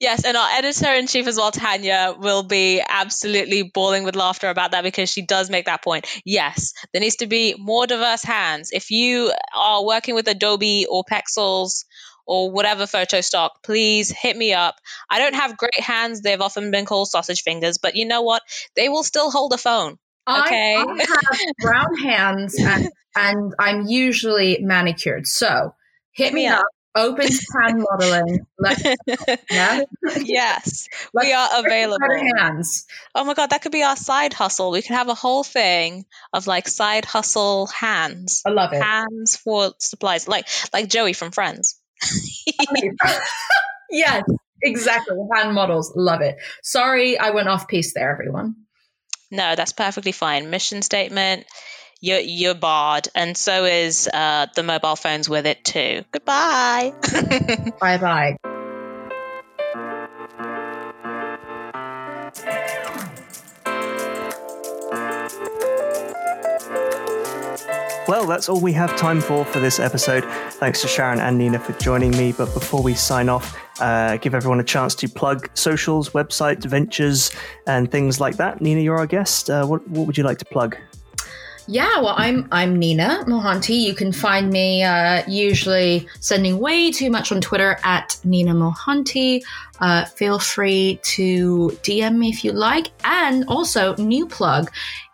Yes, and our editor in chief as well, Tanya, will be absolutely bawling with laughter about that because she does make that point. Yes, there needs to be more diverse hands. If you are working with Adobe or Pexels or whatever photo stock, please hit me up. I don't have great hands. They've often been called sausage fingers, but you know what? They will still hold a phone. Okay. I, I have brown hands and, and I'm usually manicured. So hit me up. Open hand modeling. Let's, yeah? Yes, we are available. Hands. Oh my god, that could be our side hustle. We could have a whole thing of like side hustle hands. I love it. Hands for supplies, like like Joey from Friends. yes, exactly. Hand models, love it. Sorry, I went off piece there, everyone. No, that's perfectly fine. Mission statement, you're, you're barred, and so is uh, the mobile phones with it too. Goodbye. bye bye. Well, that's all we have time for for this episode. Thanks to Sharon and Nina for joining me. But before we sign off, uh, give everyone a chance to plug socials, websites, ventures, and things like that. Nina, you're our guest. Uh, what, what would you like to plug? Yeah, well, I'm I'm Nina Mohanty. You can find me uh, usually sending way too much on Twitter at Nina Mohanty. Uh, feel free to DM me if you like, and also new plug.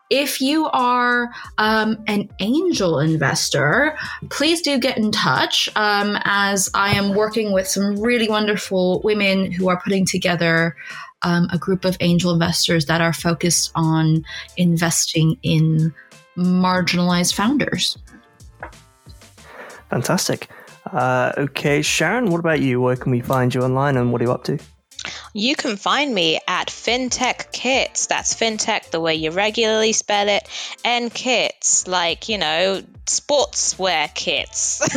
If you are um, an angel investor, please do get in touch um, as I am working with some really wonderful women who are putting together um, a group of angel investors that are focused on investing in marginalized founders. Fantastic. Uh, okay, Sharon, what about you? Where can we find you online and what are you up to? You can find me at FinTech Kits. That's FinTech the way you regularly spell it, and kits like you know sportswear kits.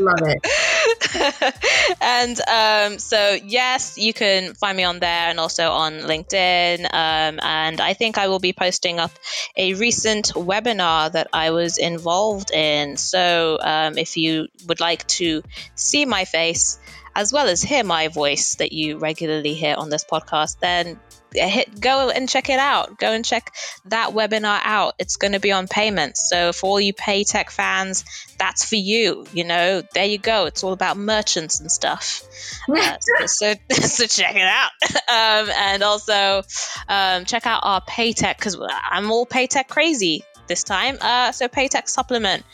Love it. and um, so yes, you can find me on there and also on LinkedIn. Um, and I think I will be posting up a recent webinar that I was involved in. So um, if you would like to see my face as well as hear my voice that you regularly hear on this podcast, then hit go and check it out. Go and check that webinar out. It's going to be on payments. So for all you Paytech fans, that's for you. You know, there you go. It's all about merchants and stuff. Uh, so, so, so, check it out. Um, and also um, check out our Paytech because I'm all Paytech crazy this time. Uh, so Paytech supplement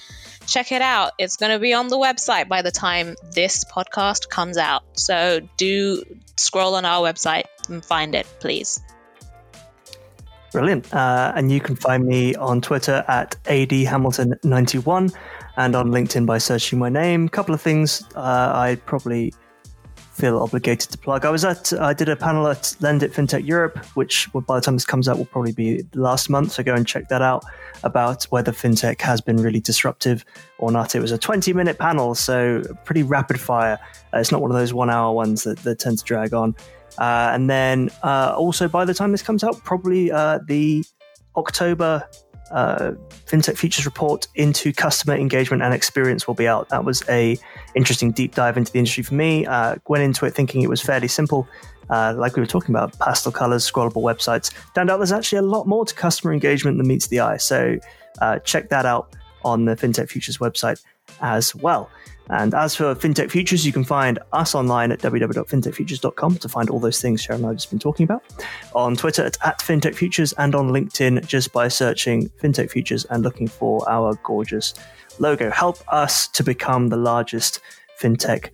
check it out. It's going to be on the website by the time this podcast comes out. So do scroll on our website and find it, please. Brilliant. Uh, and you can find me on Twitter at adhamilton91 and on LinkedIn by searching my name. A couple of things uh, I probably feel obligated to plug. I was at, I did a panel at Lendit FinTech Europe, which by the time this comes out will probably be last month. So go and check that out about whether FinTech has been really disruptive or not. It was a 20 minute panel, so pretty rapid fire. Uh, it's not one of those one hour ones that, that tend to drag on. Uh, and then uh, also by the time this comes out, probably uh, the October uh, fintech futures report into customer engagement and experience will be out. That was a interesting deep dive into the industry for me. Uh, went into it thinking it was fairly simple, uh, like we were talking about, pastel colors, scrollable websites. Turned out there's actually a lot more to customer engagement than meets the eye. So uh, check that out on the fintech futures website as well. And as for FinTech Futures, you can find us online at www.fintechfutures.com to find all those things Sharon and I have just been talking about. On Twitter at, at FinTech Futures and on LinkedIn just by searching FinTech Futures and looking for our gorgeous logo. Help us to become the largest FinTech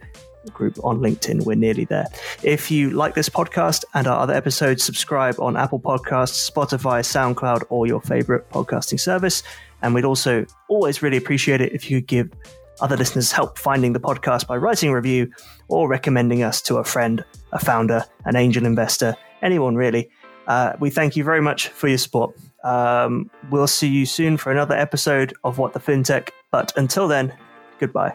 group on LinkedIn. We're nearly there. If you like this podcast and our other episodes, subscribe on Apple Podcasts, Spotify, SoundCloud, or your favorite podcasting service. And we'd also always really appreciate it if you could give other listeners help finding the podcast by writing a review or recommending us to a friend, a founder, an angel investor, anyone really. Uh, we thank you very much for your support. Um, we'll see you soon for another episode of What the FinTech. But until then, goodbye.